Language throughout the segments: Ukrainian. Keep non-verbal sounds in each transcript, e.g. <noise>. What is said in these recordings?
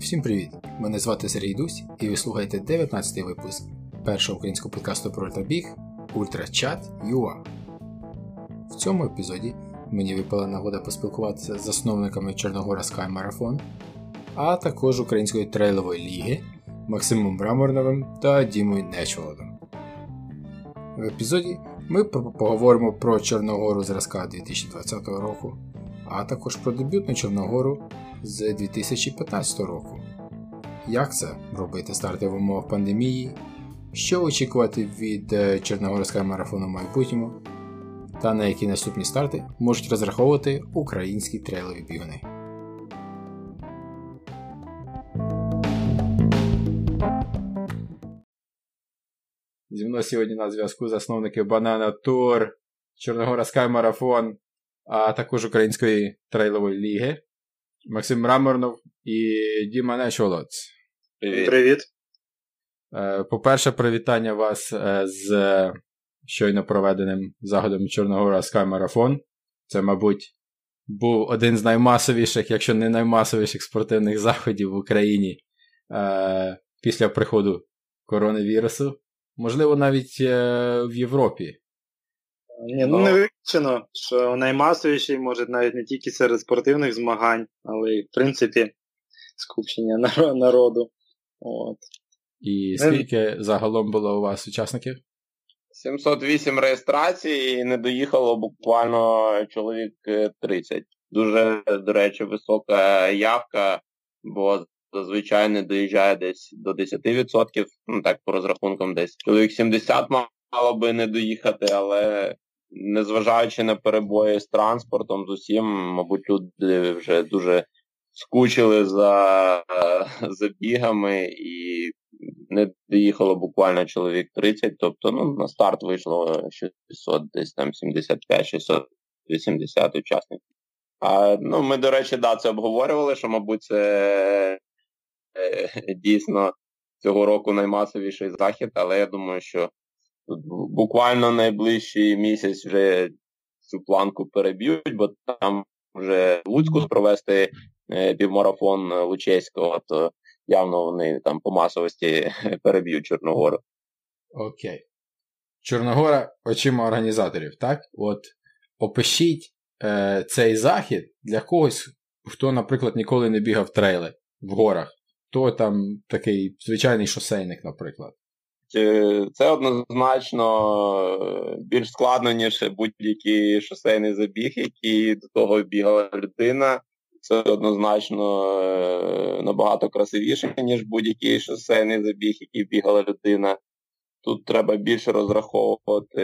Всім привіт! Мене звати Сергій Дусь, і ви слухаєте 19-й випуск першого українського подкасту про ультрабіг Ультрачат UA. В цьому епізоді мені випала нагода поспілкуватися з засновниками Чорногора Sky Marathon, а також Української трейлової ліги Максимом Браморновим та Дімою Нечволодом. В епізоді ми поговоримо про Чорногору зразка 2020 року, а також про дебютну Чорногору з 2015 року. Як це робити старти в умовах пандемії? Що очікувати від е, Чорногорського марафону в майбутньому? Та на які наступні старти можуть розраховувати українські трейлові бігуни. Зі мною сьогодні на зв'язку засновники Banana Tour, Чорногора Marathon, а також Української трейлової ліги. Максим Раморнов і Діма Нечолоц. Привіт. Привіт. Е, по-перше, привітання вас е, з щойно проведеним заходом Чорногора Sky Marathon. Це, мабуть, був один з наймасовіших, якщо не наймасовіших спортивних заходів в Україні е, після приходу коронавірусу. Можливо, навіть в Європі. Ні, ну не виключено, що наймасовіший може навіть не тільки серед спортивних змагань, але й в принципі скупчення <laughs> народу. От. І скільки загалом було у вас учасників? 708 реєстрацій і не доїхало буквально чоловік 30. Е, Дуже, до речі, висока явка, бо зазвичай не доїжджає десь до 10%, ну так по розрахункам десь. Чоловік 70 мало би не доїхати, але незважаючи на перебої з транспортом, з усім, мабуть, люди вже дуже скучили за <laughs> забігами і не доїхало буквально чоловік 30, тобто ну, на старт вийшло 600, десь там 75-680 учасників. А, ну, Ми, до речі, да, це обговорювали, що, мабуть, це е, дійсно цього року наймасовіший захід, але я думаю, що буквально найближчий місяць вже цю планку переб'ють, бо там вже Луцьку провести е, півмарафон Лучеського, то явно вони там по масовості <laughs> переб'ють Чорногору. Окей. Чорногора очима організаторів, так? От опишіть е, цей захід для когось, хто, наприклад, ніколи не бігав трейли в горах. Хто там такий звичайний шосейник, наприклад. Це однозначно е, більш складно, ніж будь-який шосейний забіг, який до того бігала людина. Це однозначно е, набагато красивіше, ніж будь-який шосейний забіг, який бігала людина. Тут треба більше розраховувати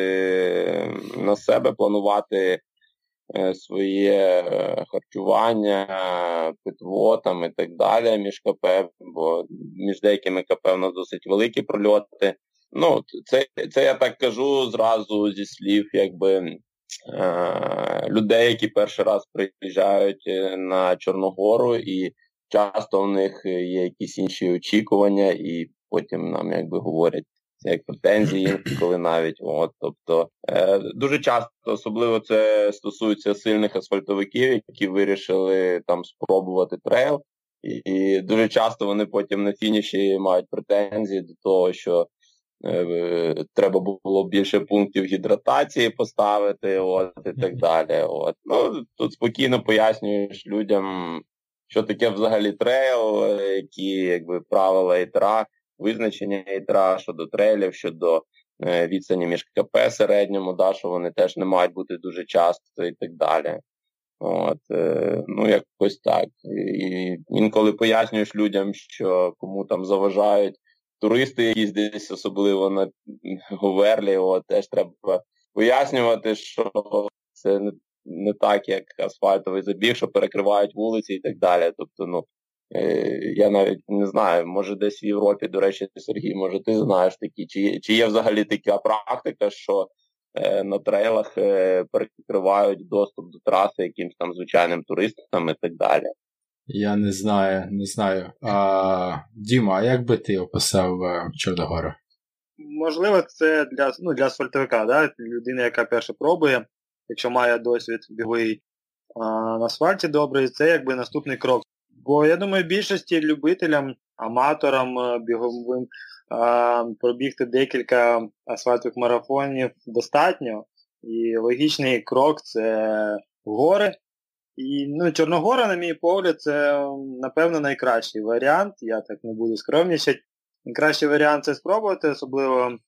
на себе, планувати Е, своє е, харчування, питво там і так далі між КП, бо між деякими КП в нас досить великі прольоти. Ну, це це я так кажу зразу зі слів, якби е, людей, які перший раз приїжджають на Чорногору, і часто в них є якісь інші очікування, і потім нам якби говорять як претензії, коли навіть от, тобто е, дуже часто, особливо це стосується сильних асфальтовиків, які вирішили там спробувати трейл, і, і дуже часто вони потім на фініші мають претензії до того, що е, треба було більше пунктів гідратації поставити, от і так далі. От ну тут спокійно пояснюєш людям. Що таке взагалі трейл, е, які якби правила і трак, визначення ядра, щодо трейлів, щодо е, відстані між КП середньому, да, що вони теж не мають бути дуже часто і так далі. От, е, Ну, якось так. І інколи пояснюєш людям, що кому там заважають туристи, якісь десь особливо на Говерлі, от, теж треба пояснювати, що це не, не так, як асфальтовий забіг, що перекривають вулиці і так далі. Тобто, ну, я навіть не знаю, може десь в Європі, до речі, Сергій, може ти знаєш такі, чи чи є взагалі така практика, що е, на трейлах е, перекривають доступ до траси якимось там звичайним туристам і так далі. Я не знаю, не знаю. А, Діма, а як би ти описав Чорногору? Можливо, це для ну, для асфальтовика, да? людина, яка перше пробує, якщо має досвід біговий на асфальті добрий, це якби наступний крок Бо я думаю, більшості любителям, аматорам е, біговим пробігти декілька асфальтових марафонів достатньо. І логічний крок це гори. І ну, Чорногора, на мій погляд, це, напевно, найкращий варіант. Я так не буду скромнічати. Найкращий варіант це спробувати, особливо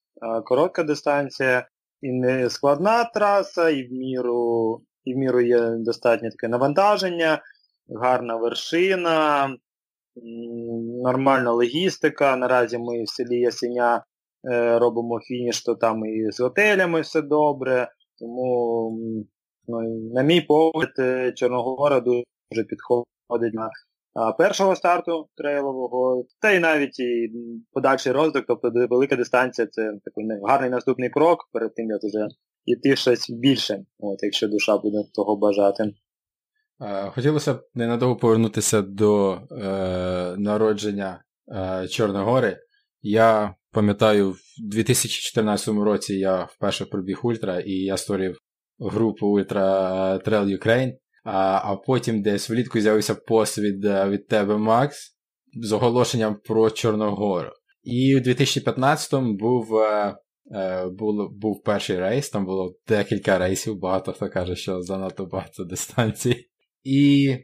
коротка дистанція, і не складна траса, і в міру і в міру є достатньо таке навантаження, гарна вершина, нормальна логістика. Наразі ми в селі Ясеня е, робимо фініш, то там і з готелями все добре. Тому, ну, на мій погляд, е, Чорногора дуже підходить на першого старту трейлового, та й навіть і подальший розвиток, тобто велика дистанція це такий гарний наступний крок перед тим, як вже йти щось більше, от, якщо душа буде того бажати. Хотілося б ненадовго повернутися до е, народження е, Чорногори. Я пам'ятаю, в 2014 році я вперше пробіг Ультра, і я створив групу Ultra Trail Ukraine. А а потім десь влітку з'явився пост від е, від тебе, Макс, з оголошенням про Чорногору. І у 2015-му був е, е, був, був перший рейс, там було декілька рейсів, багато хто каже, що занадто багато дистанцій. І,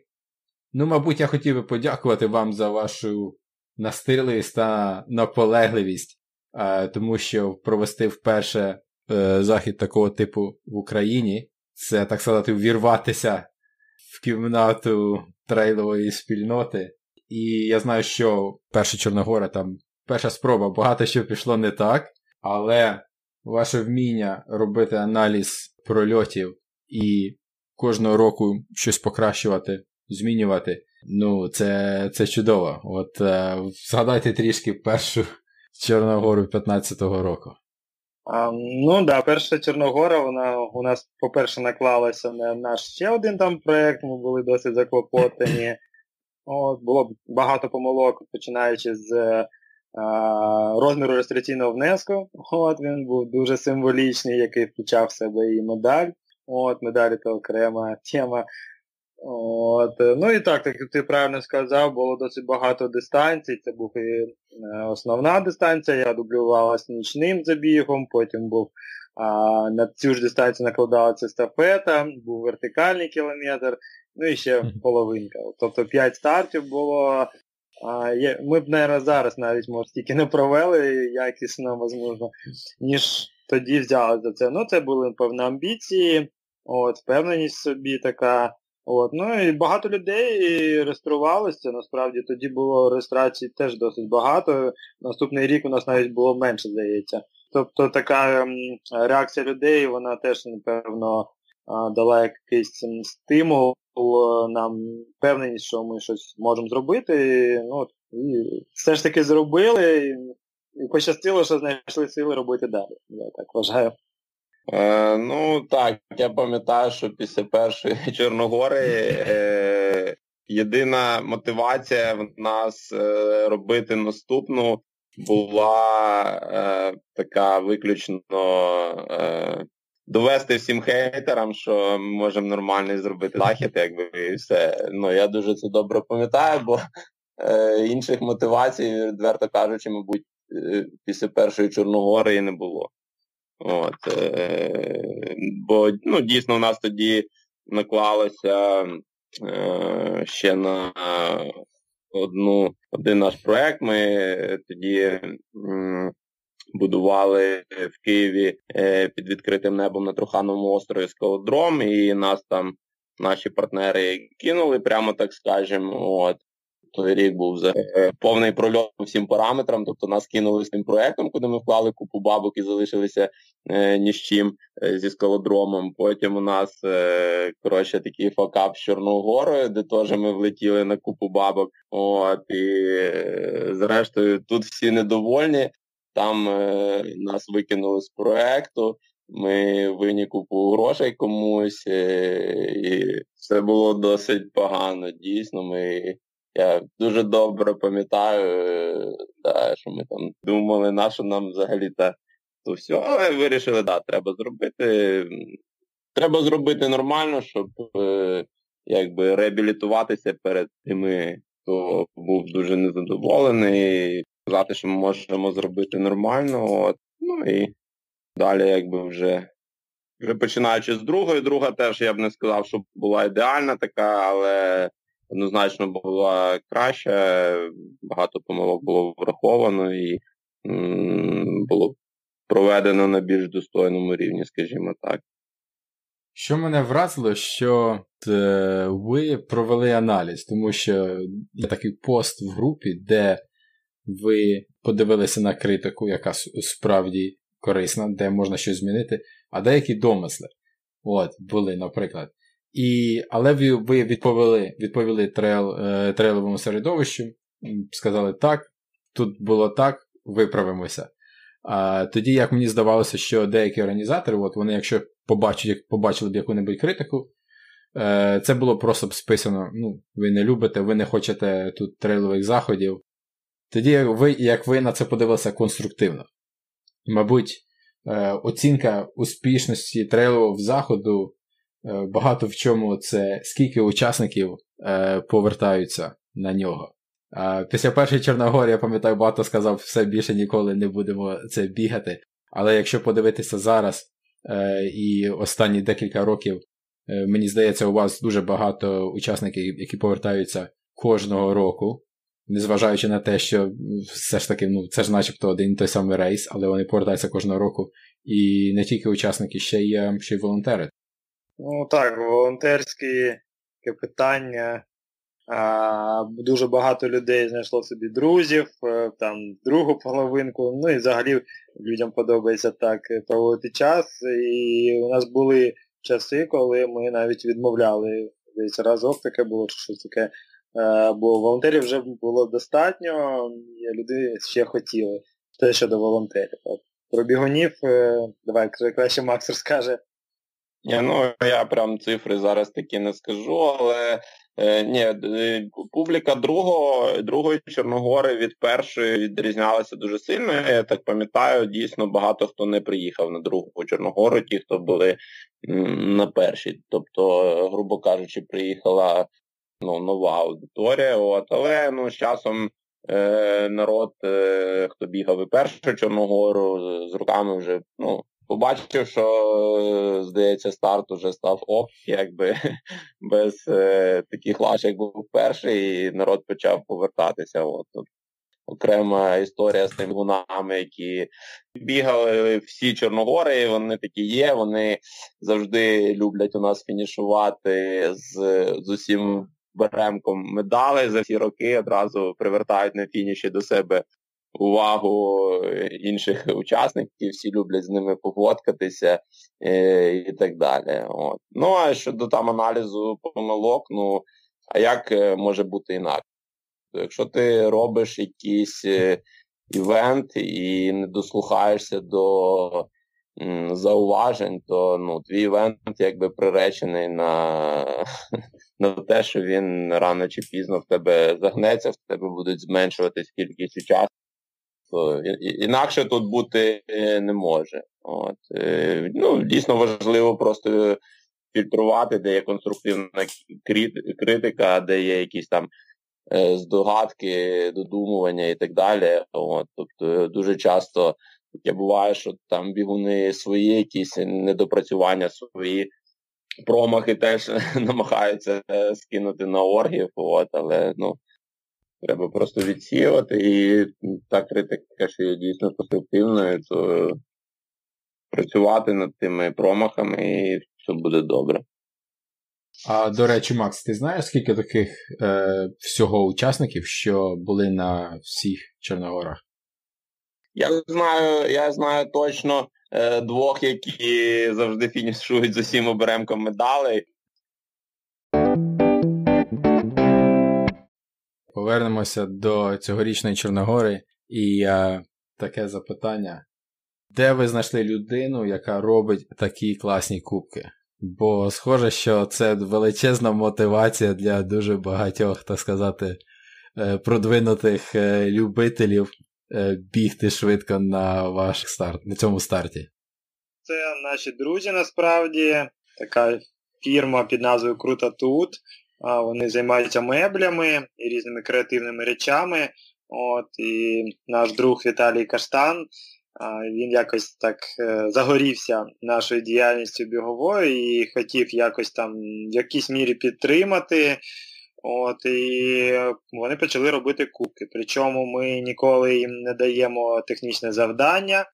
ну, мабуть, я хотів би подякувати вам за вашу настирливість та наполегливість, е, тому що провести вперше е, захід такого типу в Україні. Це, так сказати, ввірватися в кімнату трейлової спільноти. І я знаю, що перша Чорногора там перша спроба, багато що пішло не так, але ваше вміння робити аналіз прольотів і кожного року щось покращувати, змінювати. Ну, це це чудово. От е, згадайте трішки першу Чорногору 15-го року. А, Ну да, перша Чорногора, вона у нас, по-перше, наклалася на наш ще один там проєкт, ми були досить заклопотані. От, Було багато помилок, починаючи з а, розміру реєстраційного внеску. От, Він був дуже символічний, який включав в себе і медаль. От, Медалі це окрема тема. От, Ну і так, так як ти правильно сказав, було досить багато дистанцій. Це був і е, основна дистанція, я дублювалася нічним забігом, потім був а, на цю ж дистанцію накладалася естафета, був вертикальний кілометр, ну і ще половинка. Тобто 5 стартів було. А, Ми б, мабуть, зараз навіть може тільки не провели якісно, можливо, ніж тоді взяли за це. Ну, це були, певні амбіції, от, впевненість собі така. От, Ну і багато людей реєструвалося, насправді тоді було реєстрацій теж досить багато. Наступний рік у нас навіть було менше, здається. Тобто така ем, реакція людей, вона теж, напевно, дала якийсь стимул нам впевненість, що ми щось можемо зробити. Ну, І все ж таки зробили, і пощастило, що знайшли сили робити далі. Я так вважаю. Е, Ну так, я пам'ятаю, що після першої <laughs> Чорногори е, єдина мотивація в нас е, робити наступну була е, така виключно е, довести всім хейтерам, що ми можемо нормально зробити захід, якби і все. Ну я дуже це добре пам'ятаю, бо е, інших мотивацій, відверто кажучи, мабуть, після першої Чорногори і не було. От, е, Бо ну, дійсно у нас тоді наклалося е, ще на одну, один наш проект. Ми тоді м, будували в Києві е, під відкритим небом на Трухановому острові скалодром, і нас там наші партнери кинули, прямо так скажемо. От той рік був за е, повний прольот по всім параметрам. Тобто нас кинули з тим проектом, куди ми вклали купу бабок і залишилися е, ні з чим е, зі скалодромом. Потім у нас е, коротше такий факап з Чорногорою, де теж ми влетіли на купу бабок. От і е, зрештою тут всі недовольні. Там е, нас викинули з проекту. Ми винні купу грошей комусь, і все було досить погано. Дійсно, ми я дуже добре пам'ятаю, да, що ми там думали, на що нам взагалі та то все, але вирішили, да, треба зробити. Треба зробити нормально, щоб е, якби реабілітуватися перед тими то був дуже незадоволений. Сказати, що ми можемо зробити нормально. От. Ну і далі, якби вже вже починаючи з другої, друга теж я б не сказав, що була ідеальна така, але однозначно була краща, багато помилок було враховано і було проведено на більш достойному рівні, скажімо так. Що мене вразило, що е, ви провели аналіз, тому що є такий пост в групі, де ви подивилися на критику, яка справді корисна, де можна щось змінити, а деякі домисли От, були, наприклад. І, Але ви ви відповіли відповіли трейл, е, трейловому середовищу, сказали так, тут було так, виправимося. А Тоді, як мені здавалося, що деякі організатори, от вони, якщо побачать, побачили б яку-небудь критику, е, це було просто б списано: ну, ви не любите, ви не хочете тут трейлових заходів. Тоді, як ви, як ви на це подивилися конструктивно. Мабуть, е, оцінка успішності трейлового заходу багато в чому це скільки учасників повертаються на нього. Після першої Чорногорії, я пам'ятаю, багато сказав, все більше ніколи не будемо це бігати. Але якщо подивитися зараз е, і останні декілька років, е, мені здається, у вас дуже багато учасників, які повертаються кожного року, незважаючи на те, що все ж таки, ну, це ж начебто один і той самий рейс, але вони повертаються кожного року. І не тільки учасники, ще й ще й волонтери. Ну так, волонтерські питання а, Дуже багато людей знайшло собі друзів, е, там другу половинку. Ну і взагалі людям подобається так проводити час. І у нас були часи, коли ми навіть відмовляли. Десь разок таке було, щось таке. Е, бо волонтерів вже було достатньо, і люди ще хотіли. Те щодо волонтерів. Про бігунів, е, давай краще Макс розкаже. Я, ну, я прям цифри зараз такі не скажу, але Е, ні, е, публіка другого, другої Чорногори від першої відрізнялася дуже сильно. Я так пам'ятаю, дійсно багато хто не приїхав на другу Чорногору, ті, хто були на першій. Тобто, грубо кажучи, приїхала ну, нова аудиторія. От, Але ну, з часом е, народ, е, хто бігав і першу Чорногору, з руками вже ну, Побачив, що, здається, старт уже став оп, якби <laughs> без е, таких лаш, як був перший, і народ почав повертатися. От. Окрема історія з тими гунами, які бігали всі Чорногори, вони такі є, вони завжди люблять у нас фінішувати з з усім беремком медалей за всі роки, одразу привертають на фініші до себе увагу інших учасників, всі люблять з ними поводкатися е, і так далі. От. Ну а щодо там аналізу помилок, ну а як е, може бути інакше? Якщо ти робиш якийсь е, івент і не дослухаєшся до зауважень, то ну, твій івент якби приречений на <laughs> на те, що він рано чи пізно в тебе загнеться, в тебе будуть зменшуватись кількість учасників то інакше тут бути е, не може. От. Е, ну, Дійсно важливо просто фільтрувати, де є конструктивна критика, де є якісь там е, здогадки, додумування і так далі. От. Тобто дуже часто таке буває, що там бігуни свої, якісь недопрацювання свої. Промахи теж <laughs> намагаються скинути на оргів, от, але ну, Треба просто відсіювати і та критика, що є дійсно конструктивною, то працювати над тими промахами і все буде добре. А до речі, Макс, ти знаєш, скільки таких е, всього учасників, що були на всіх Чорногорах? Я знаю, я знаю точно е, двох, які завжди фінішують з усім оберемком медалей. Повернемося до цьогорічної Чорногори і е, таке запитання. Де ви знайшли людину, яка робить такі класні кубки? Бо схоже, що це величезна мотивація для дуже багатьох, так сказати, е, продвинутих е, любителів е, бігти швидко на ваш старт, на цьому старті. Це наші друзі насправді, така фірма під назвою Круто Тут. Вони займаються меблями і різними креативними речами. От, І наш друг Віталій Каштан, він якось так е, загорівся нашою діяльністю біговою і хотів якось там в якійсь мірі підтримати. От, І вони почали робити кубки. Причому ми ніколи їм не даємо технічне завдання,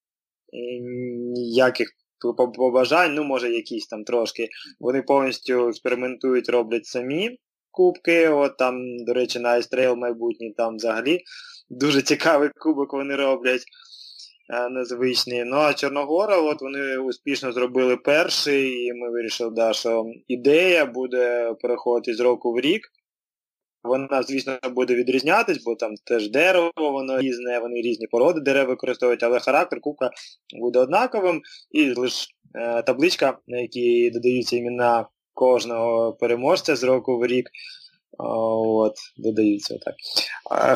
ніяких побажань, ну, може, якісь там трошки. Вони повністю експериментують, роблять самі кубки. От там, до речі, на Ice Trail майбутній там взагалі дуже цікавий кубок вони роблять. Е, незвичні. Ну а Чорногора, от вони успішно зробили перший, і ми вирішили, да, що ідея буде переходити з року в рік. Вона, звісно, буде відрізнятись, бо там теж дерево, воно різне, вони різні породи дерев використовують, але характер кубка буде однаковим. І лише е, табличка, на якій додаються імена кожного переможця з року в рік. От, додаються так.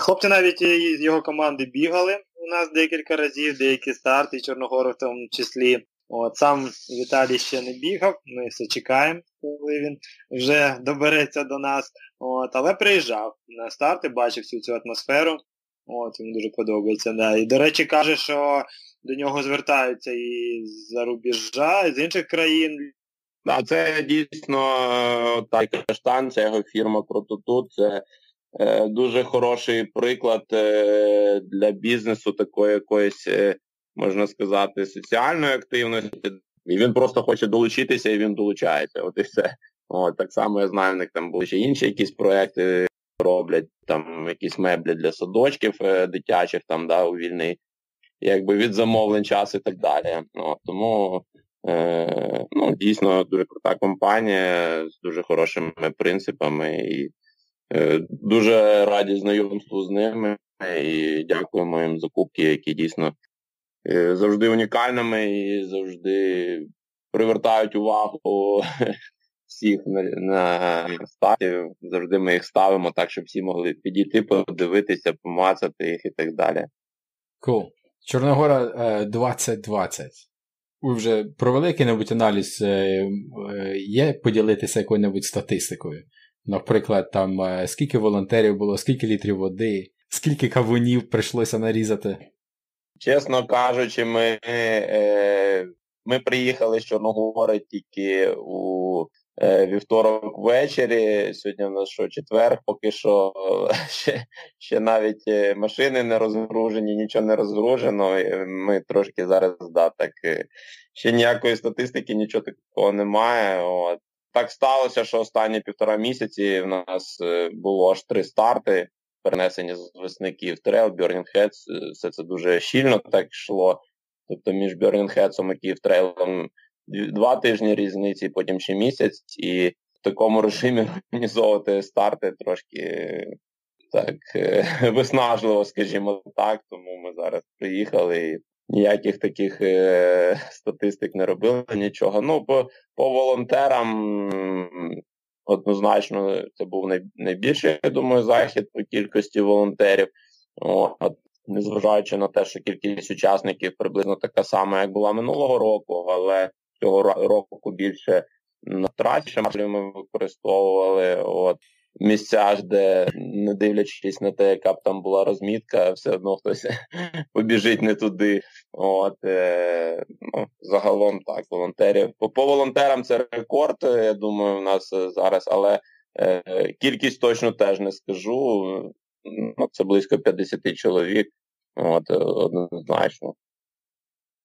Хлопці навіть з його команди бігали у нас декілька разів, деякі старти, Чорногору в тому числі. От, Сам Віталій ще не бігав, ми все чекаємо, коли він вже добереться до нас. От, Але приїжджав на старти, бачив всю цю атмосферу. От, Йому дуже подобається. Да. І, до речі, каже, що до нього звертаються і з-за рубежа, і з інших країн. Да, це дійсно так, каштан, це його фірма Крутотут. Це е, дуже хороший приклад е, для бізнесу такої якоїсь, е, можна сказати, соціальної активності. І він просто хоче долучитися і він долучається. От і все. От, Так само я знаю, в них там були ще інші якісь проекти роблять, там якісь меблі для садочків е, дитячих, там, да, у вільний, якби від замовлень час і так далі. От, тому е, ну, дійсно дуже крута компанія з дуже хорошими принципами. і е, Дуже раді знайомству з ними і дякуємо їм за кубки, які дійсно завжди унікальними і завжди привертають увагу <laughs> всіх на на старті. Завжди ми їх ставимо так, щоб всі могли підійти, подивитися, помацати їх і так далі. Cool. Чорногора 2020. Е, Ви вже провели який-небудь аналіз, е, е, є поділитися якою-небудь статистикою? Наприклад, там скільки волонтерів було, скільки літрів води, скільки кавунів прийшлося нарізати? Чесно кажучи, ми ми приїхали з Чорногори тільки у Е, вівторок ввечері. Сьогодні в нас що четвер, поки що <laughs> ще ще навіть е, машини не розгружені, нічого не розгружено. Ми трошки зараз да, так е, ще ніякої статистики, нічого такого немає. От. Так сталося, що останні півтора місяці в нас було аж три старти, перенесені з весни Київ Трейл, Burning Heads. Все це дуже щільно так йшло. Тобто між Burning Heads і Київ Трейлом два тижні різниці, потім ще місяць, і в такому режимі <laughs> організовувати старти трошки так е, <laughs> виснажливо, скажімо так. Тому ми зараз приїхали і ніяких таких е, статистик не робили, нічого. Ну, по, по волонтерам. Однозначно, це був найбільший, я думаю, захід по кількості волонтерів. От, Незважаючи на те, що кількість учасників приблизно така сама, як була минулого року, але цього року більше на трасі ми використовували. От місця, де, не дивлячись на те, яка б там була розмітка, все одно хтось <laughs> побіжить не туди. От, е, ну, Загалом так, волонтерів. По, по волонтерам це рекорд, я думаю, у нас зараз, але е, кількість точно теж не скажу. Ну, Це близько 50 чоловік. От, Однозначно.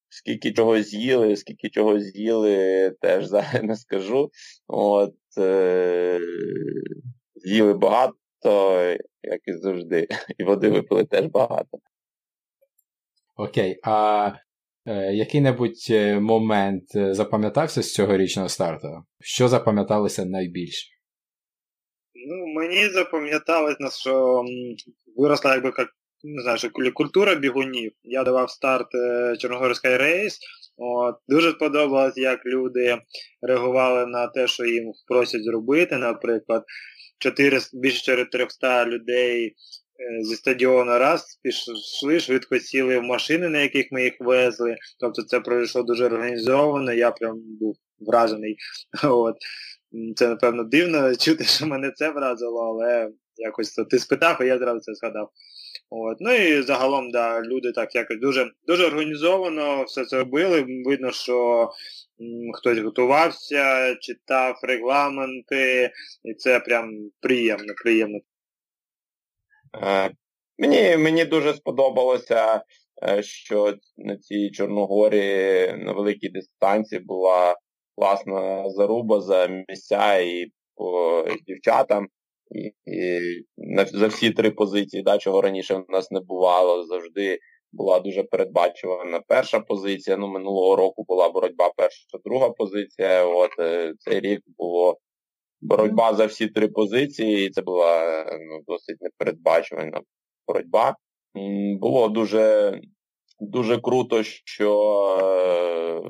Скільки чого з'їли, скільки чого з'їли, теж <laughs> зараз не скажу. От, е- З'їли багато, як і завжди. І води випили теж багато. Окей. А е, який-небудь е, момент е, запам'ятався з цьогорічного старту? Що запам'яталося найбільше? Ну, Мені запам'яталось, що виросла якби як не знаю, що культура бігунів. Я давав старт е, Чорногорський рейс. От, Дуже сподобалось, як люди реагували на те, що їм просять зробити. Наприклад, 4, більше 400 людей е, зі стадіону раз пішли, швидко сіли в машини, на яких ми їх везли. Тобто це пройшло дуже організовано, я прям був вражений. <laughs> От. Це, напевно, дивно <laughs> чути, що мене це вразило, але якось ти спитав, і я зразу це згадав. От. Ну і загалом, да, люди так якось дуже дуже організовано все це робили. Видно, що м, хтось готувався, читав регламенти, і це прям приємно, приємно. Е, мені, мені дуже сподобалося, е, що на цій Чорногорі на великій дистанції була класна заруба за місця і по дівчатам. І, на, За всі три позиції, да, чого раніше в нас не бувало, завжди була дуже передбачувана перша позиція. Ну, Минулого року була боротьба перша, друга позиція. От е, Цей рік було боротьба за всі три позиції, і це була ну, досить непередбачувана боротьба. Було дуже дуже круто, що е,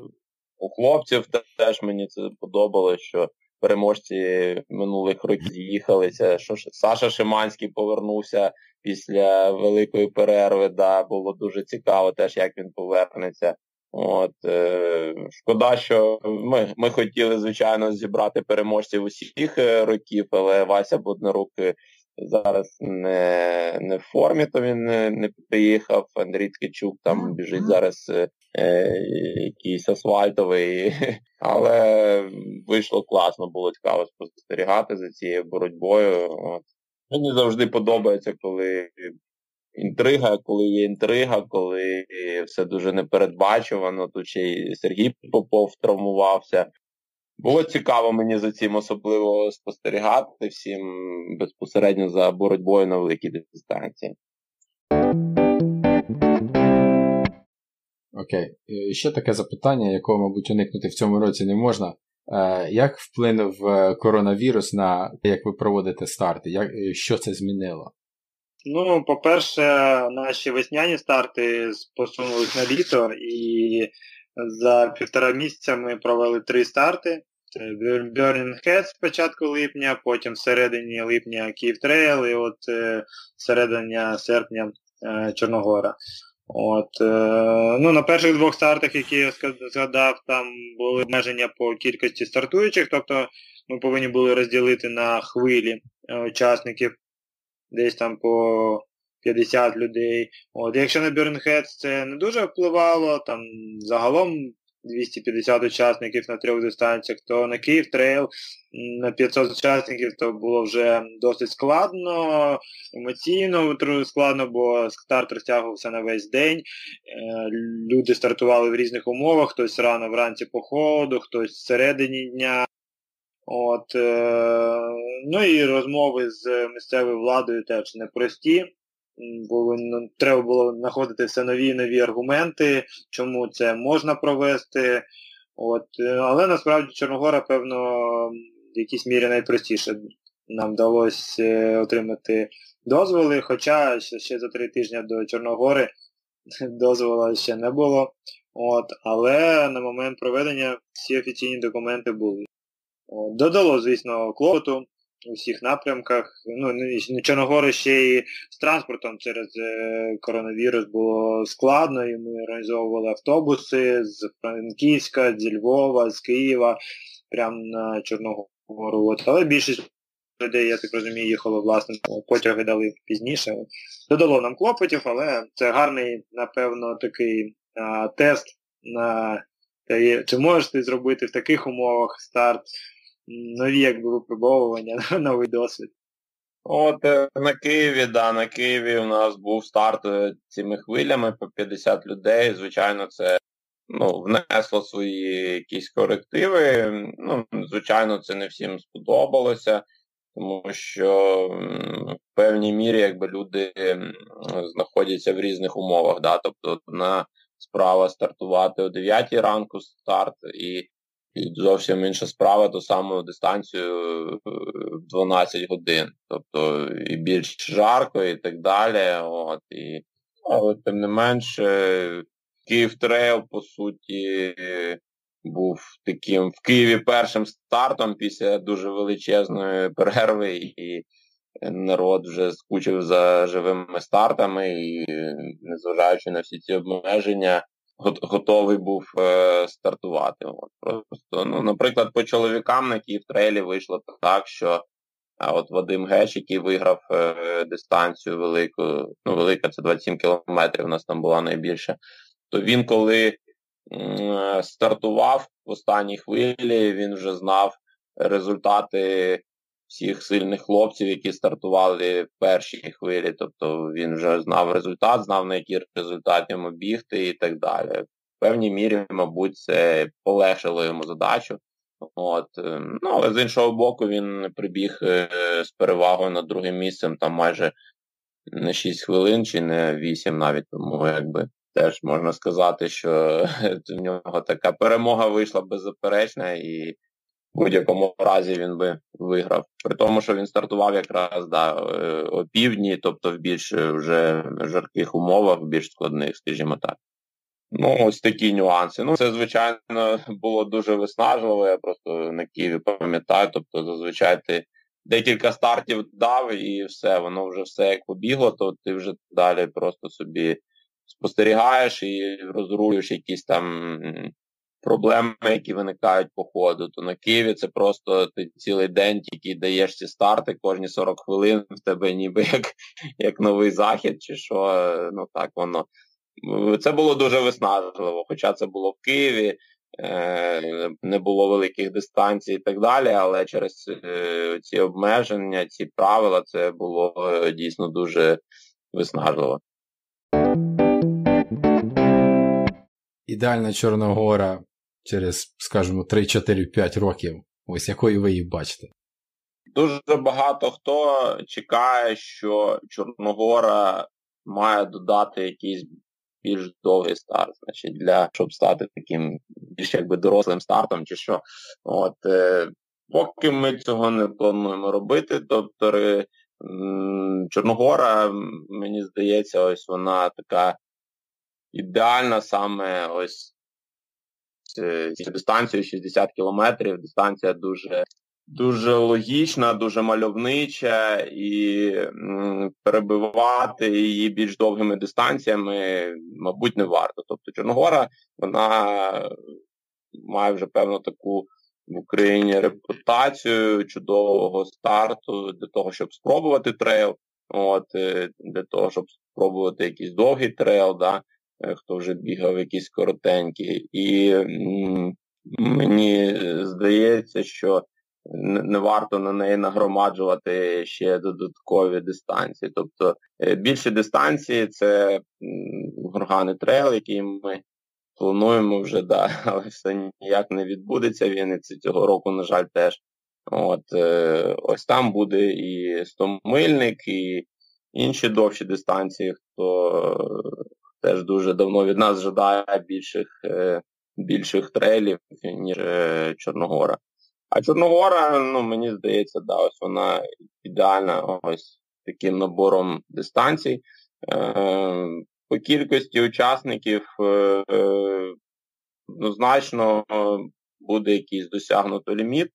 у хлопців теж мені це подобалось, що переможці минулих років з'їхалися. Що Саша Шиманський повернувся після великої перерви. Да, Було дуже цікаво теж, як він повернеться. От, е, Шкода, що ми ми хотіли, звичайно, зібрати переможців усіх е, років, але Вася Боднарук зараз не не в формі, то він не, не приїхав. Андрій Ткачук там біжить зараз е, е, якийсь асфальтовий, <laughs> але вийшло класно, було цікаво спостерігати за цією боротьбою. От. Мені завжди подобається, коли інтрига, коли є інтрига, коли все дуже непередбачувано. Тут ще й Сергій Попов травмувався. Було цікаво мені за цим особливо спостерігати всім безпосередньо за боротьбою на великій дистанції. Окей. І ще таке запитання, якого, мабуть, уникнути в цьому році не можна. Е, як вплинув е, коронавірус на те, як ви проводите старти? Як, Що це змінило? Ну, по-перше, наші весняні старти посунулись на літо, і за півтора місяця ми провели три старти. Burning Head з початку липня, потім всередині липня Київ Трейл і от е, серединя серпня е, Чорногора. От, е, ну, На перших двох стартах, які я згадав, там були обмеження по кількості стартуючих, тобто ми повинні були розділити на хвилі учасників десь там по 50 людей. От, Якщо на Burning це не дуже впливало, там загалом 250 учасників на трьох дистанціях, то на Київ трейл на 500 учасників то було вже досить складно, емоційно складно, бо старт розтягувався на весь день. Е, люди стартували в різних умовах, хтось рано вранці по холоду, хтось всередині дня. От, е, Ну і розмови з місцевою владою теж непрості. Бо ну, треба було знаходити все нові і нові аргументи, чому це можна провести. От, е, Але насправді Чорногора, певно, в якійсь мірі найпростіше нам вдалося е, отримати дозволи, хоча ще за три тижні до Чорногори <laughs> дозволу ще не було. От, Але на момент проведення всі офіційні документи були. Додало, звісно, клопоту у всіх напрямках. Ну, Чорногори ще і з транспортом через е, коронавірус було складно, і ми організовували автобуси з Франківська, зі Львова, з Києва, прямо на Чорногору. От. Але більшість людей, я так розумію, їхало власне, потяги дали пізніше. Додало нам клопотів, але це гарний, напевно, такий а, тест на чи можеш ти зробити в таких умовах старт нові якби випробовування, <laughs> новий досвід. От е, на Києві, да, на Києві у нас був старт е, цими хвилями по 50 людей. Звичайно, це ну, внесло свої якісь корективи. Ну, Звичайно, це не всім сподобалося, тому що в певній мірі якби люди знаходяться в різних умовах. Да? Тобто одна справа стартувати о 9 ранку старт і зовсім інша справа ту саму дистанцію е, в 12 годин. Тобто і більш жарко, і так далі. От, і, Але тим не менше, Київ Трейл, по суті, був таким в Києві першим стартом після дуже величезної перерви, і народ вже скучив за живими стартами, і незважаючи на всі ці обмеження. Готовий був е, стартувати. От, просто, ну, Наприклад, по чоловікам на Київ-трейлі вийшло так, що а от Вадим Геш, який виграв е, дистанцію велику, ну велика це 27 кілометрів, у нас там була найбільша, то він коли е, стартував в останній хвилі, він вже знав результати всіх сильних хлопців, які стартували в першій хвилі. Тобто він вже знав результат, знав на який результат йому бігти і так далі. В певній мірі, мабуть, це полегшило йому задачу. От. Ем, ну, Але з іншого боку, він прибіг е, з перевагою над другим місцем там майже не 6 хвилин чи не 8 навіть, тому якби теж можна сказати, що <laughs> в нього така перемога вийшла беззаперечна і будь-якому разі він би виграв. При тому, що він стартував якраз да, е, о півдні, тобто в більш вже жарких умовах, більш складних, скажімо так. Ну, ось такі нюанси. Ну, це, звичайно, <laughs> було дуже виснажливо. Я просто на Києві пам'ятаю. Тобто, зазвичай ти декілька стартів дав і все, воно вже все як побігло, то ти вже далі просто собі спостерігаєш і розрулюєш якісь там проблеми, які виникають по ходу. То на Києві це просто ти цілий день тільки даєш ці старти, кожні 40 хвилин в тебе ніби як як новий захід, чи що, ну так воно. Це було дуже виснажливо, хоча це було в Києві, е, не було великих дистанцій і так далі, але через е, ці обмеження, ці правила, це було е, дійсно дуже виснажливо. Ідеальна Чорногора через, скажімо, 3-4-5 років. Ось якою ви її бачите? Дуже багато хто чекає, що Чорногора має додати якийсь більш довгий старт, значить, для щоб стати таким більш якби дорослим стартом, чи що. От е, поки ми цього не плануємо робити, тобто е, Чорногора, мені здається, ось вона така ідеальна саме ось е, дистанцію 60 кілометрів. Дистанція дуже дуже логічна, дуже мальовнича, і перебивати її більш довгими дистанціями, мабуть, не варто. Тобто Чорногора вона має вже певну таку в Україні репутацію чудового старту для того, щоб спробувати трейл, от, е, для того, щоб спробувати якийсь довгий трейл. да, хто вже бігав якісь коротенькі. І мені здається, що не варто на неї нагромаджувати ще додаткові дистанції. Тобто е, більше дистанції це Горгани Трейл, який ми плануємо вже, да, <laughs> але все ніяк не відбудеться. Вінниці цього року, на жаль, теж. От е, Ось там буде і стомильник, і інші довші дистанції, хто теж дуже давно від нас жадає більших е, більших трейлів, ніж е, Чорногора. А Чорногора, ну мені здається, да, ось вона ідеальна ось таким набором дистанцій. Е, По кількості учасників однозначно буде якийсь досягнуто ліміт,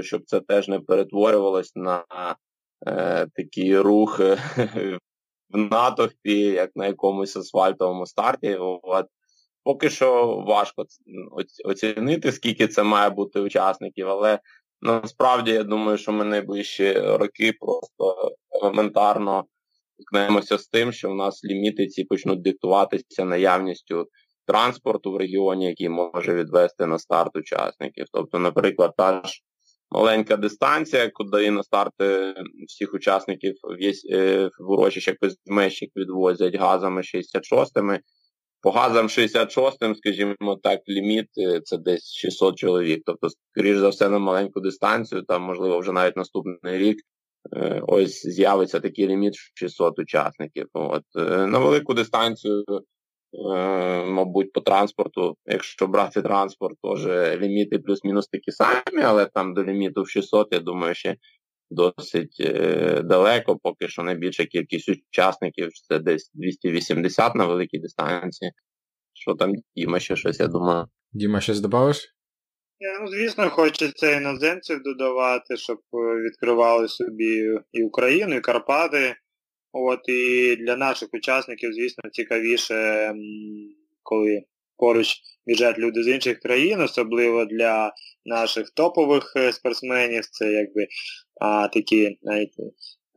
щоб це теж не перетворювалось на е, такий рух в натовпі, як на якомусь асфальтовому старті. От. Поки що важко оцінити, скільки це має бути учасників, але насправді я думаю, що ми найближчі роки просто елементарно стикнемося з тим, що в нас ліміти ці почнуть диктуватися наявністю транспорту в регіоні, який може відвести на старт учасників. Тобто, наприклад, та ж маленька дистанція, куди на старти всіх учасників е, в урочищах Козьмещик відвозять газами 66-ми. По газам 66-м, скажімо так, ліміт е, це десь 600 чоловік. Тобто, скоріш за все, на маленьку дистанцію, там, можливо, вже навіть наступний рік е, ось з'явиться такий ліміт 600 учасників. От. На велику дистанцію мабуть, по транспорту, якщо брати транспорт, теж ліміти плюс-мінус такі самі, але там до ліміту в 600, я думаю, ще досить е, далеко, поки що найбільша кількість учасників це десь 280 на великій дистанції. Що там, Діма, ще щось, я думаю. Діма, щось додавиш? Ну, Звісно, хочеться іноземців додавати, щоб е, відкривали собі і Україну, і Карпати. От І для наших учасників, звісно, цікавіше коли поруч біжать люди з інших країн, особливо для наших топових е, спортсменів, це якби а, такі навіть,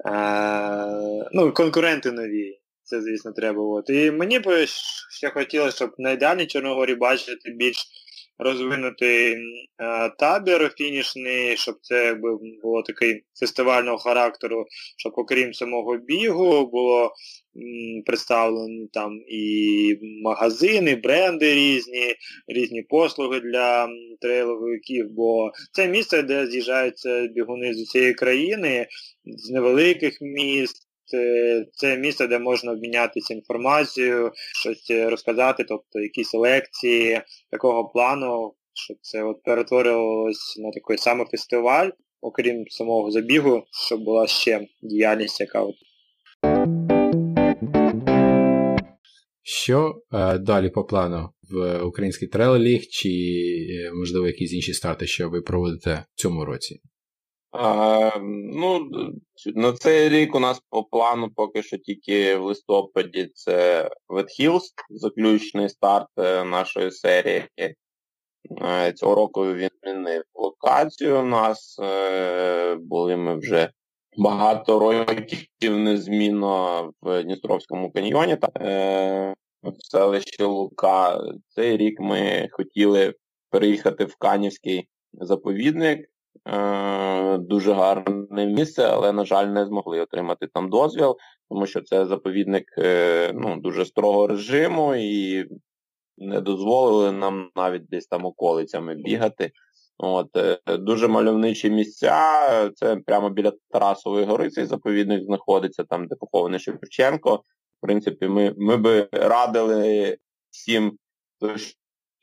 а, ну, конкуренти нові. Це, звісно, треба. От. І мені б ще хотілося, щоб найдалі Чорногорі бачити більш розвинутий е, табір фінішний, щоб це якби було такий фестивального характеру, щоб окрім самого бігу було представлені там і магазини, бренди різні, різні послуги для трейловиків, бо це місце, де з'їжджаються бігуни з усієї країни, з невеликих міст. Е, це місце, де можна обмінятися інформацією, щось е, розказати, тобто якісь лекції такого плану, щоб це от перетворювалось на такий саме фестиваль, окрім самого забігу, щоб була ще діяльність, яка от. Що е, далі по плану в Ukrainian Trail League, чи е, можливо якісь інші старти, що ви проводите в цьому році? Ну, На цей рік у нас по плану поки що тільки в листопаді це Wet Hills, заключний старт е, нашої серії. Е, цього року він змінив локацію у нас. Е, були ми вже багато років незмінно в Дністровському каньйоні. В селищі Лука. Цей рік ми хотіли переїхати в Канівський заповідник. Е, дуже гарне місце, але, на жаль, не змогли отримати там дозвіл, тому що це заповідник е, ну, дуже строго режиму і не дозволили нам навіть десь там околицями бігати. От, е, Дуже мальовничі місця. Це прямо біля Тарасової гори цей заповідник знаходиться, там, де похований Шевченко. В принципі, ми ми би радили всім,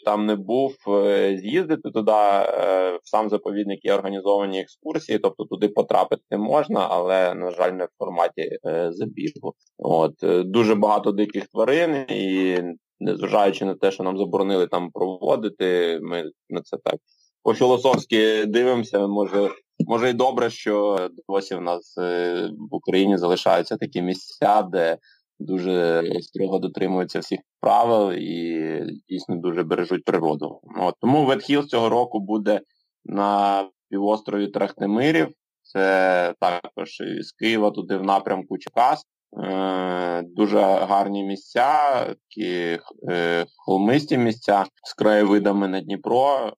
там не був, е, з'їздити туди. Е, в сам заповідник є організовані екскурсії, тобто туди потрапити можна, але, на жаль, не в форматі е, забігу. От Дуже багато диких тварин, і незважаючи на те, що нам заборонили там проводити, ми на це так по-філософськи дивимося. Може, може й добре, що досі в нас в Україні залишаються такі місця, де дуже строго дотримуються всіх правил і дійсно дуже бережуть природу. От. Тому Ветхіл цього року буде на півострові Трахтимирів. Це також з Києва туди в напрямку Черкас. Е, дуже гарні місця, такі е, холмисті місця з краєвидами на Дніпро.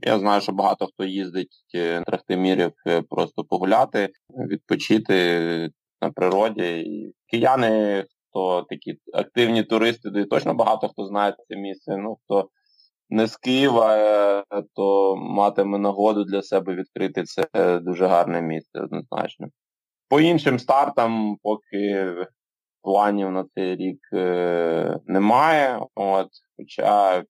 Я знаю, що багато хто їздить е, на Трахтимірів просто погуляти, відпочити на природі. І Кияни, хто такі активні туристи, де точно багато хто знає це місце. Ну, хто не з Києва, е, то матиме нагоду для себе відкрити це дуже гарне місце, однозначно. По іншим стартам, поки планів на цей рік е, немає. От, Хоча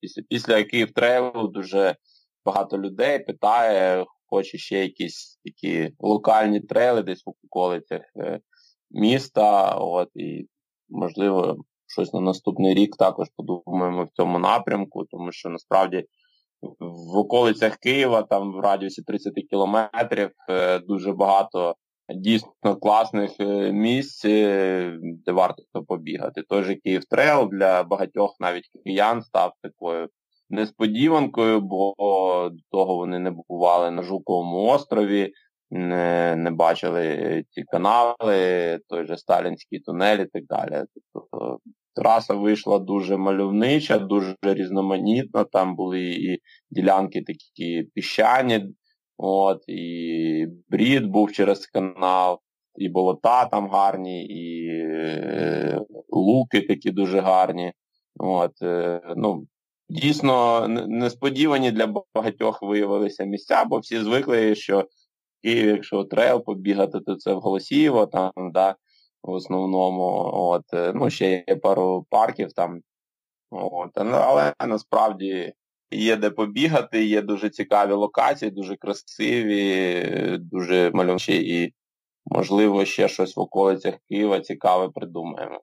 після після Київ трейлу дуже багато людей питає, хоче ще якісь такі локальні трейли десь в околицях е, міста. От, І, можливо, щось на наступний рік також подумаємо в цьому напрямку, тому що насправді в околицях Києва, там в радіусі 30 кілометрів, е, дуже багато дійсно класних е, місць, де варто побігати. Той же Київ Трейл для багатьох навіть киян став такою несподіванкою, бо до того вони не бували на Жуковому острові, не не бачили ці канали, той же Сталінський тунель і так далі. Тобто траса вийшла дуже мальовнича, дуже різноманітна. Там були і ділянки такі піщані, от, і брід був через канал, і болота там гарні, і е, луки такі дуже гарні. От, е, ну, дійсно несподівані для багатьох виявилися місця, бо всі звикли, що Київ, якщо трейл побігати, то це в Голосіїво, там, да, в основному. От, е, Ну, ще є пару парків там. От, Але насправді є де побігати, є дуже цікаві локації, дуже красиві, дуже мальовничі і, можливо, ще щось в околицях Києва цікаве придумаємо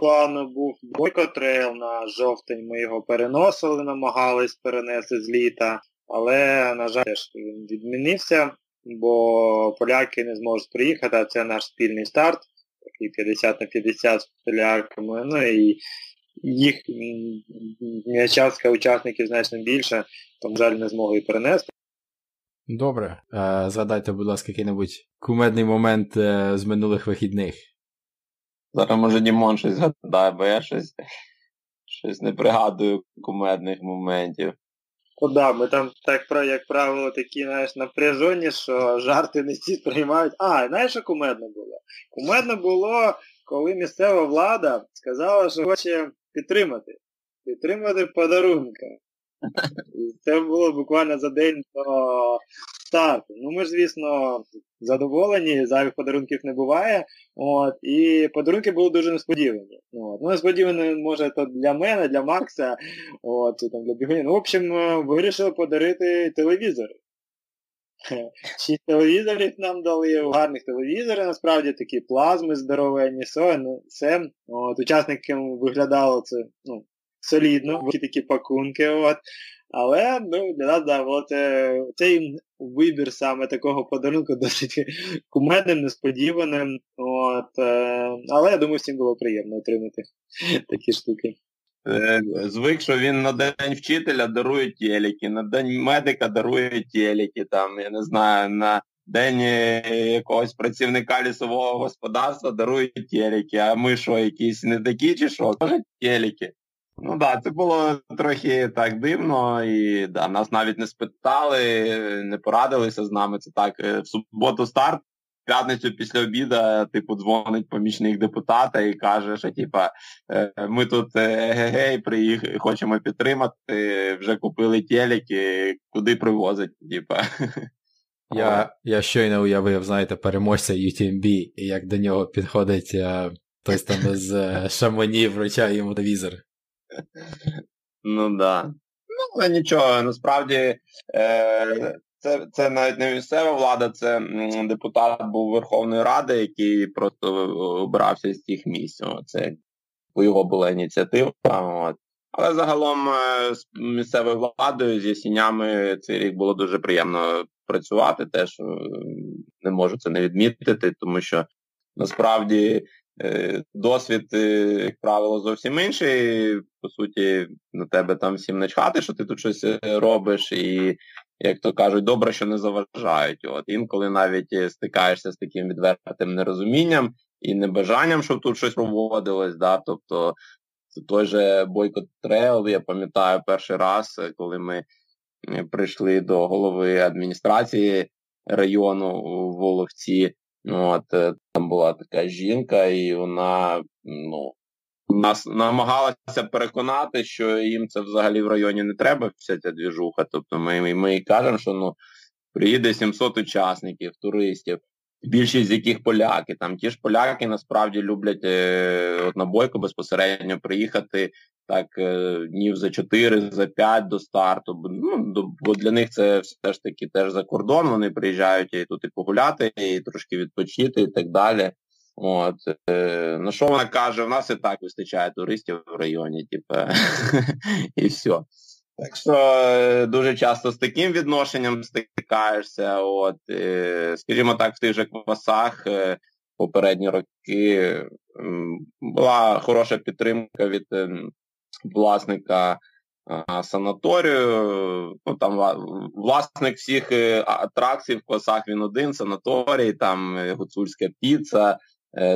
плану був Бойко трейл на жовтень. Ми його переносили, намагались перенести з літа, але, на жаль, він відмінився, бо поляки не зможуть приїхати, а це наш спільний старт, такий 50 на 50 з поляками. Ну і їх частка учасників значно більше, там жаль не змогли перенести. Добре. Е, згадайте, будь ласка, який-небудь кумедний момент е, з минулих вихідних. Зараз, може, Дімон щось згадає, бо я щось щось не пригадую кумедних моментів. О, да, ми там, так, як правило, такі, знаєш, напряжені, що жарти не всі сприймають. А, знаєш, що кумедно було? Кумедно було, коли місцева влада сказала, що хоче підтримати. Підтримати подарунки. Це було буквально за день до старту. Ну ми ж, звісно, задоволені, зайвих подарунків не буває. От, І подарунки були дуже несподівані. От. Ну, несподівані, може, то для мене, для Макса, от, там для бігуні. Ну, в общем, вирішили подарити телевізори. <laughs> Шість телевізорів нам дали, гарних телевізорів, насправді такі плазми здоровенні, все. Ну, От, Учасникам виглядало це ну, солідно, такі пакунки. От. Але ну, для нас да, от, цей вибір саме такого подарунку <laughs> досить кумедним, несподіваним. От, е, Але я думаю, всім було приємно отримати <laughs> такі штуки. Е, звик, що він на день вчителя дарує телеки, на день медика дарує телеки, там, я не знаю, на день е, якогось працівника лісового господарства дарує телеки, а ми що, якісь не такі чи що? Теж телеки. Ну так, да, це було трохи так дивно, і да, нас навіть не спитали, не порадилися з нами. Це так. Е, в суботу старт, в п'ятницю після обіду, типу, дзвонить помічник депутата і каже, що типа, е, ми тут е, гей приїхали, хочемо підтримати, вже купили телеки, куди привозить, типа. Я я щойно уявив, знаєте, переможця UTMB, і як до нього підходить хтось там з шаманів, вручає йому телевізор. Ну да. Ну, але нічого, насправді е, це це навіть не місцева влада, це депутат був Верховної Ради, який просто обирався з тих місць. Це його була ініціатива. От. Але загалом е, з місцевою владою, з ясінями цей рік було дуже приємно працювати. Теж не можу це не відмітити, тому що насправді Е, досвід, е, як правило, зовсім інший. По суті, на тебе там всім начхати, що ти тут щось е, робиш, і, як то кажуть, добре, що не заважають. От Інколи навіть стикаєшся з таким відвертим нерозумінням і небажанням, щоб тут щось проводилось. Да? Тобто той же Бойко Трейл, я пам'ятаю перший раз, коли ми прийшли до голови адміністрації району в Воловці. От, е, Там була така жінка, і вона ну, нас намагалася переконати, що їм це взагалі в районі не треба, вся ця двіжуха. Тобто ми ми, кажемо, що ну, приїде 700 учасників, туристів, більшість з яких поляки. Там ті ж поляки насправді люблять е, от на бойку безпосередньо приїхати так е, днів за 4, за 5 до старту. Ну, Бо для них це все ж таки теж за кордон, вони приїжджають і тут і погуляти, і трошки відпочити і так далі. От, е, На що вона каже, в нас і так вистачає туристів в районі, типу, <laughs> і все. Так що е, дуже часто з таким відношенням стикаєшся. От, е, Скажімо так, в тих же квасах е, попередні роки була хороша підтримка від власника санаторію. Ну, там Власник всіх атракцій в квасах він один, санаторій, там гуцульська піца,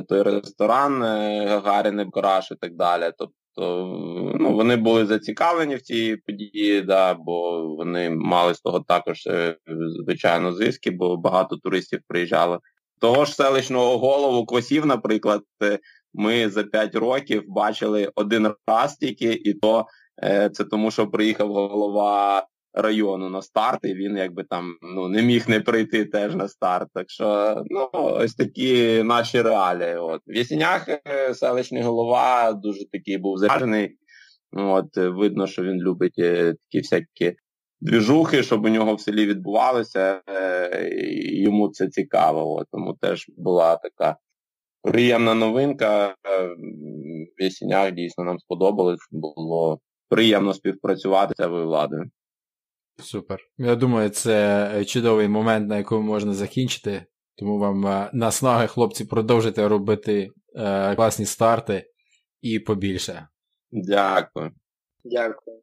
той ресторан Гагаріни Гараж і так далі. Тобто ну, вони були зацікавлені в цій події, да, бо вони мали з того також, е, звичайно, зиски, бо багато туристів приїжджало. Того ж селищного голову Косів, наприклад, е, ми за 5 років бачили один раз тільки, і то е, це тому, що приїхав голова району на старт, і він якби там ну, не міг не прийти теж на старт. Так що ну, ось такі наші реалії. От. В Ясінях е, селищний голова дуже такий був заряджений. От, Видно, що він любить е, такі всякі двіжухи, щоб у нього в селі відбувалося. Е, Йому це цікаво. От, Тому теж була така. Приємна новинка. В Ясінях дійсно нам сподобалось, було приємно співпрацювати з цією владою. Супер. Я думаю, це е, чудовий момент, на якому можна закінчити. Тому вам е, наснаги, хлопці, продовжуйте робити е, класні старти і побільше. Дякую. Дякую.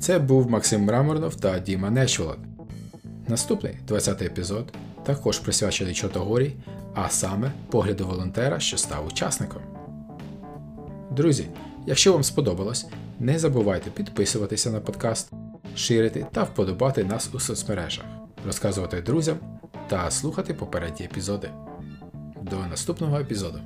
Це був Максим Мраморнов та Діма Нечволод. Наступний 20-й епізод також присвячений Чортогорі, а саме погляду волонтера, що став учасником. Друзі, якщо вам сподобалось, не забувайте підписуватися на подкаст, ширити та вподобати нас у соцмережах, розказувати друзям та слухати попередні епізоди. До наступного епізоду.